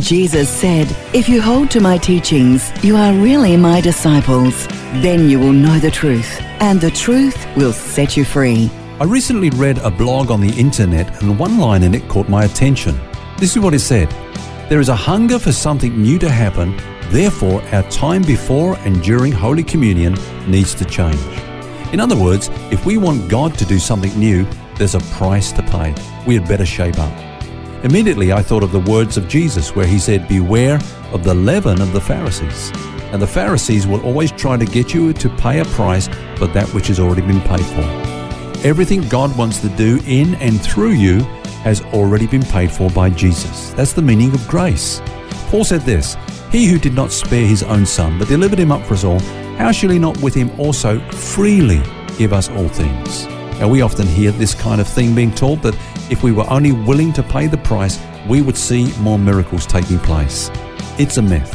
Jesus said, If you hold to my teachings, you are really my disciples. Then you will know the truth, and the truth will set you free. I recently read a blog on the internet, and one line in it caught my attention. This is what it said There is a hunger for something new to happen, therefore, our time before and during Holy Communion needs to change. In other words, if we want God to do something new, there's a price to pay. We had better shape up. Immediately I thought of the words of Jesus where he said, Beware of the leaven of the Pharisees. And the Pharisees will always try to get you to pay a price for that which has already been paid for. Everything God wants to do in and through you has already been paid for by Jesus. That's the meaning of grace. Paul said this He who did not spare his own son, but delivered him up for us all, how shall he not with him also freely give us all things? Now, we often hear this kind of thing being taught that if we were only willing to pay the price, we would see more miracles taking place. It's a myth.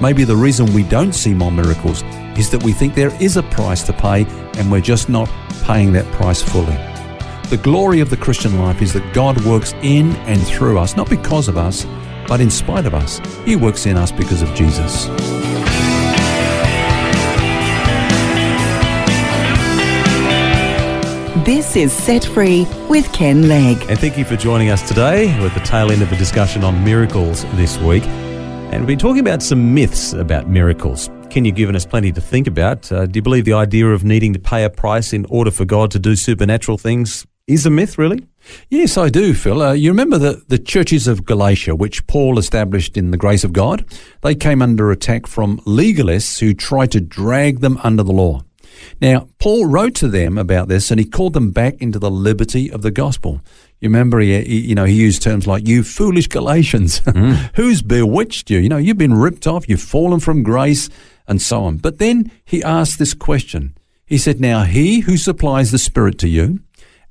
Maybe the reason we don't see more miracles is that we think there is a price to pay and we're just not paying that price fully. The glory of the Christian life is that God works in and through us, not because of us, but in spite of us. He works in us because of Jesus. This is Set Free with Ken Legg. And thank you for joining us today with the tail end of a discussion on miracles this week. And we've been talking about some myths about miracles. Ken, you've given us plenty to think about. Uh, do you believe the idea of needing to pay a price in order for God to do supernatural things is a myth, really? Yes, I do, Phil. Uh, you remember the, the churches of Galatia, which Paul established in the grace of God? They came under attack from legalists who tried to drag them under the law. Now, Paul wrote to them about this and he called them back into the liberty of the gospel. You remember, he, he you know, he used terms like, you foolish Galatians, mm. who's bewitched you? You know, you've been ripped off, you've fallen from grace, and so on. But then he asked this question. He said, Now he who supplies the Spirit to you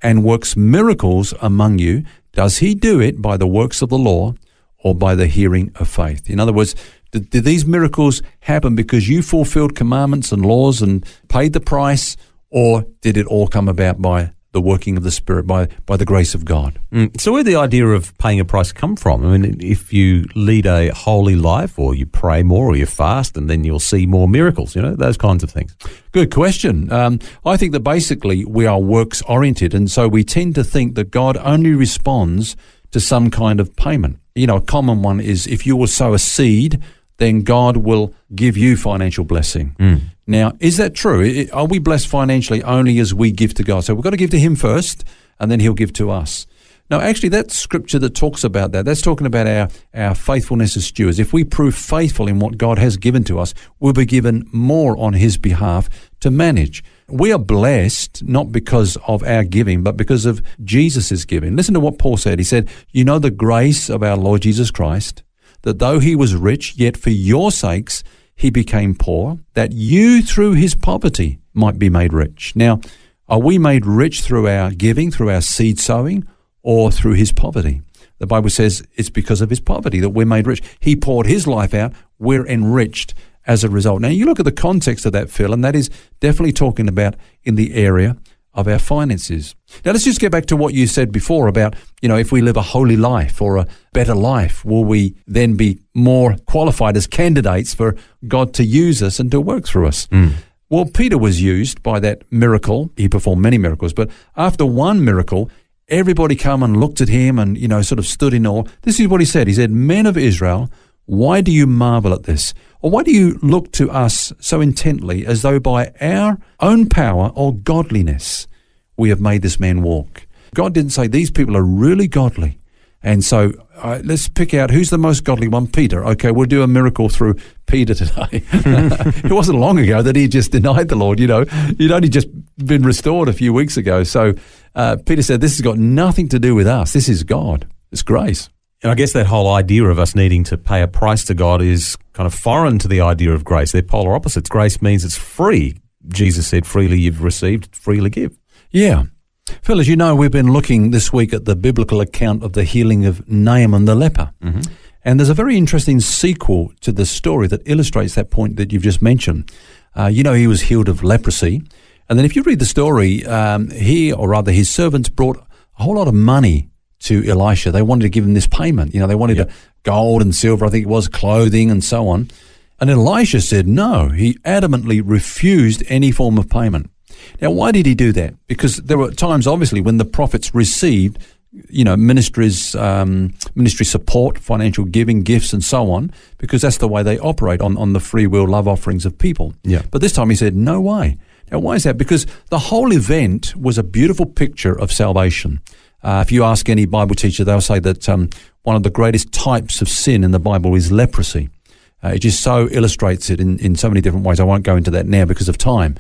and works miracles among you, does he do it by the works of the law or by the hearing of faith? In other words, did, did these miracles happen because you fulfilled commandments and laws and paid the price, or did it all come about by the working of the Spirit, by, by the grace of God? Mm. So, where the idea of paying a price come from? I mean, if you lead a holy life, or you pray more, or you fast, and then you'll see more miracles, you know, those kinds of things. Good question. Um, I think that basically we are works oriented, and so we tend to think that God only responds to some kind of payment. You know, a common one is if you will sow a seed then God will give you financial blessing. Mm. Now, is that true? Are we blessed financially only as we give to God? So we've got to give to Him first, and then He'll give to us. No, actually, that scripture that talks about that, that's talking about our, our faithfulness as stewards. If we prove faithful in what God has given to us, we'll be given more on His behalf to manage. We are blessed not because of our giving, but because of Jesus' giving. Listen to what Paul said. He said, You know the grace of our Lord Jesus Christ that though he was rich, yet for your sakes he became poor, that you through his poverty might be made rich. Now, are we made rich through our giving, through our seed sowing, or through his poverty? The Bible says it's because of his poverty that we're made rich. He poured his life out, we're enriched as a result. Now, you look at the context of that, Phil, and that is definitely talking about in the area of our finances. Now let's just get back to what you said before about, you know, if we live a holy life or a better life, will we then be more qualified as candidates for God to use us and to work through us? Mm. Well, Peter was used by that miracle. He performed many miracles, but after one miracle, everybody come and looked at him and, you know, sort of stood in awe. This is what he said. He said, Men of Israel, why do you marvel at this? Or why do you look to us so intently as though by our own power or godliness we have made this man walk? God didn't say these people are really godly. And so uh, let's pick out who's the most godly one. Peter. Okay, we'll do a miracle through Peter today. it wasn't long ago that he just denied the Lord. You know, he'd only just been restored a few weeks ago. So uh, Peter said, "This has got nothing to do with us. This is God. It's grace." And I guess that whole idea of us needing to pay a price to God is kind of foreign to the idea of grace. They're polar opposites. Grace means it's free. Jesus said, freely you've received, freely give. Yeah. Phil, as you know, we've been looking this week at the biblical account of the healing of Naaman the leper. Mm-hmm. And there's a very interesting sequel to the story that illustrates that point that you've just mentioned. Uh, you know, he was healed of leprosy. And then if you read the story, um, he, or rather his servants, brought a whole lot of money to Elisha. They wanted to give him this payment. You know, they wanted yep. gold and silver, I think it was, clothing and so on. And Elisha said no. He adamantly refused any form of payment. Now, why did he do that? Because there were times, obviously, when the prophets received, you know, ministries, um, ministry support, financial giving, gifts, and so on, because that's the way they operate on, on the free will love offerings of people. Yeah. But this time he said, no way. Now, why is that? Because the whole event was a beautiful picture of salvation. Uh, if you ask any Bible teacher, they'll say that um, one of the greatest types of sin in the Bible is leprosy. Uh, it just so illustrates it in, in so many different ways. I won't go into that now because of time.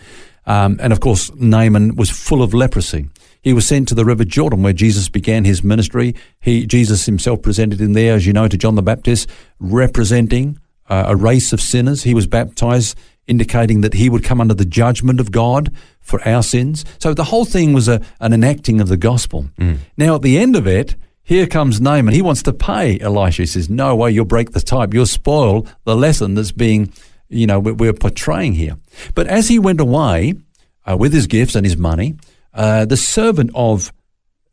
Um, and of course, Naaman was full of leprosy. He was sent to the River Jordan where Jesus began his ministry. He, Jesus himself presented him there, as you know, to John the Baptist, representing uh, a race of sinners. He was baptized, indicating that he would come under the judgment of God for our sins. So the whole thing was a, an enacting of the gospel. Mm. Now, at the end of it, here comes Naaman. He wants to pay Elisha. He says, No way, you'll break the type. You'll spoil the lesson that's being, you know, we're portraying here. But as he went away uh, with his gifts and his money, uh, the servant of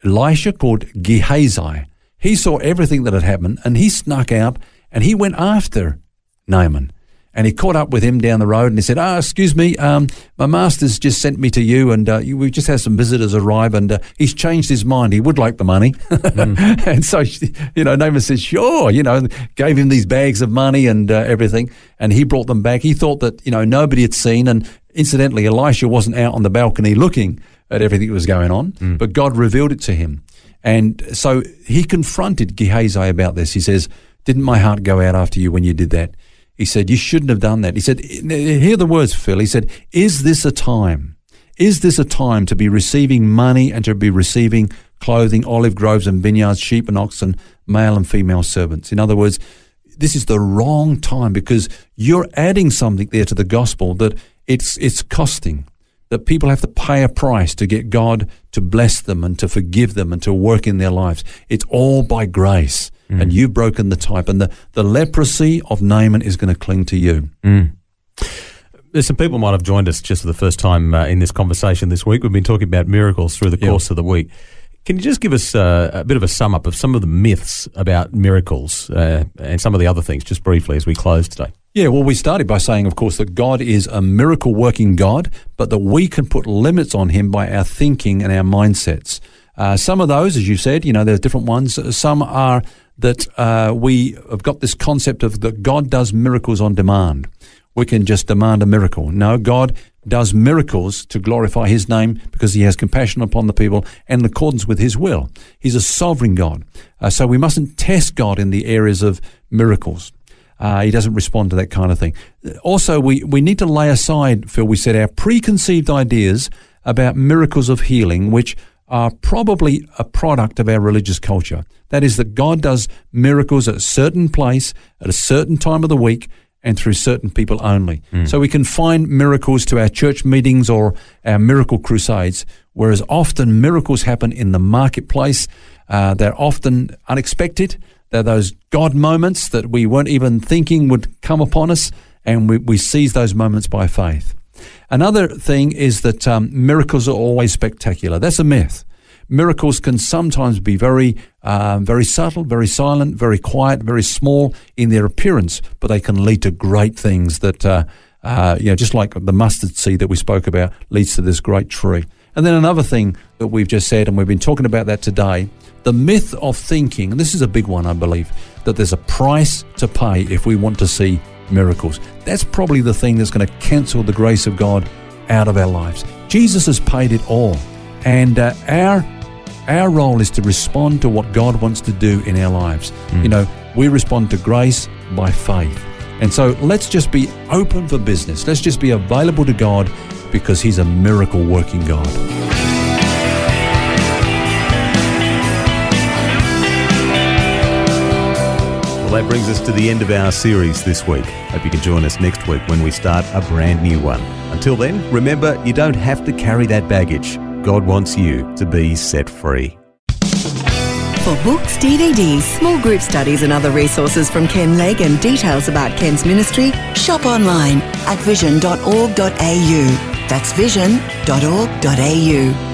Elisha called Gehazi, he saw everything that had happened and he snuck out and he went after Naaman and he caught up with him down the road and he said, "Ah, oh, excuse me, um, my master's just sent me to you, and uh, we've just had some visitors arrive, and uh, he's changed his mind. He would like the money." Mm. and so, you know, Naaman said, "Sure," you know, gave him these bags of money and uh, everything, and he brought them back. He thought that you know nobody had seen, and incidentally, Elisha wasn't out on the balcony looking at everything that was going on, mm. but God revealed it to him, and so he confronted Gehazi about this. He says, "Didn't my heart go out after you when you did that?" He said, You shouldn't have done that. He said, Hear the words, Phil. He said, Is this a time? Is this a time to be receiving money and to be receiving clothing, olive groves and vineyards, sheep and oxen, male and female servants? In other words, this is the wrong time because you're adding something there to the gospel that it's, it's costing that people have to pay a price to get God to bless them and to forgive them and to work in their lives. It's all by grace. Mm. And you've broken the type, and the, the leprosy of Naaman is going to cling to you. Mm. There's some people might have joined us just for the first time uh, in this conversation this week. We've been talking about miracles through the course yep. of the week. Can you just give us uh, a bit of a sum up of some of the myths about miracles uh, and some of the other things, just briefly, as we close today? Yeah, well, we started by saying, of course, that God is a miracle working God, but that we can put limits on him by our thinking and our mindsets. Uh, some of those, as you said, you know, there's different ones. Some are that uh, we have got this concept of that God does miracles on demand. We can just demand a miracle. No, God does miracles to glorify His name because He has compassion upon the people and in accordance with His will. He's a sovereign God. Uh, so we mustn't test God in the areas of miracles. Uh, he doesn't respond to that kind of thing. Also, we, we need to lay aside, Phil, we said, our preconceived ideas about miracles of healing, which are probably a product of our religious culture. That is, that God does miracles at a certain place, at a certain time of the week, and through certain people only. Mm. So we can find miracles to our church meetings or our miracle crusades, whereas often miracles happen in the marketplace. Uh, they're often unexpected. They're those God moments that we weren't even thinking would come upon us, and we, we seize those moments by faith. Another thing is that um, miracles are always spectacular. That's a myth. Miracles can sometimes be very, uh, very subtle, very silent, very quiet, very small in their appearance, but they can lead to great things that, uh, uh, you know, just like the mustard seed that we spoke about leads to this great tree. And then another thing that we've just said, and we've been talking about that today, the myth of thinking, and this is a big one, I believe, that there's a price to pay if we want to see miracles. That's probably the thing that's going to cancel the grace of God out of our lives. Jesus has paid it all. And uh, our our role is to respond to what God wants to do in our lives. Mm. You know, we respond to grace by faith. And so let's just be open for business. Let's just be available to God because He's a miracle working God. That brings us to the end of our series this week. Hope you can join us next week when we start a brand new one. Until then, remember you don't have to carry that baggage. God wants you to be set free. For books, DVDs, small group studies, and other resources from Ken Legg and details about Ken's ministry, shop online at vision.org.au. That's vision.org.au.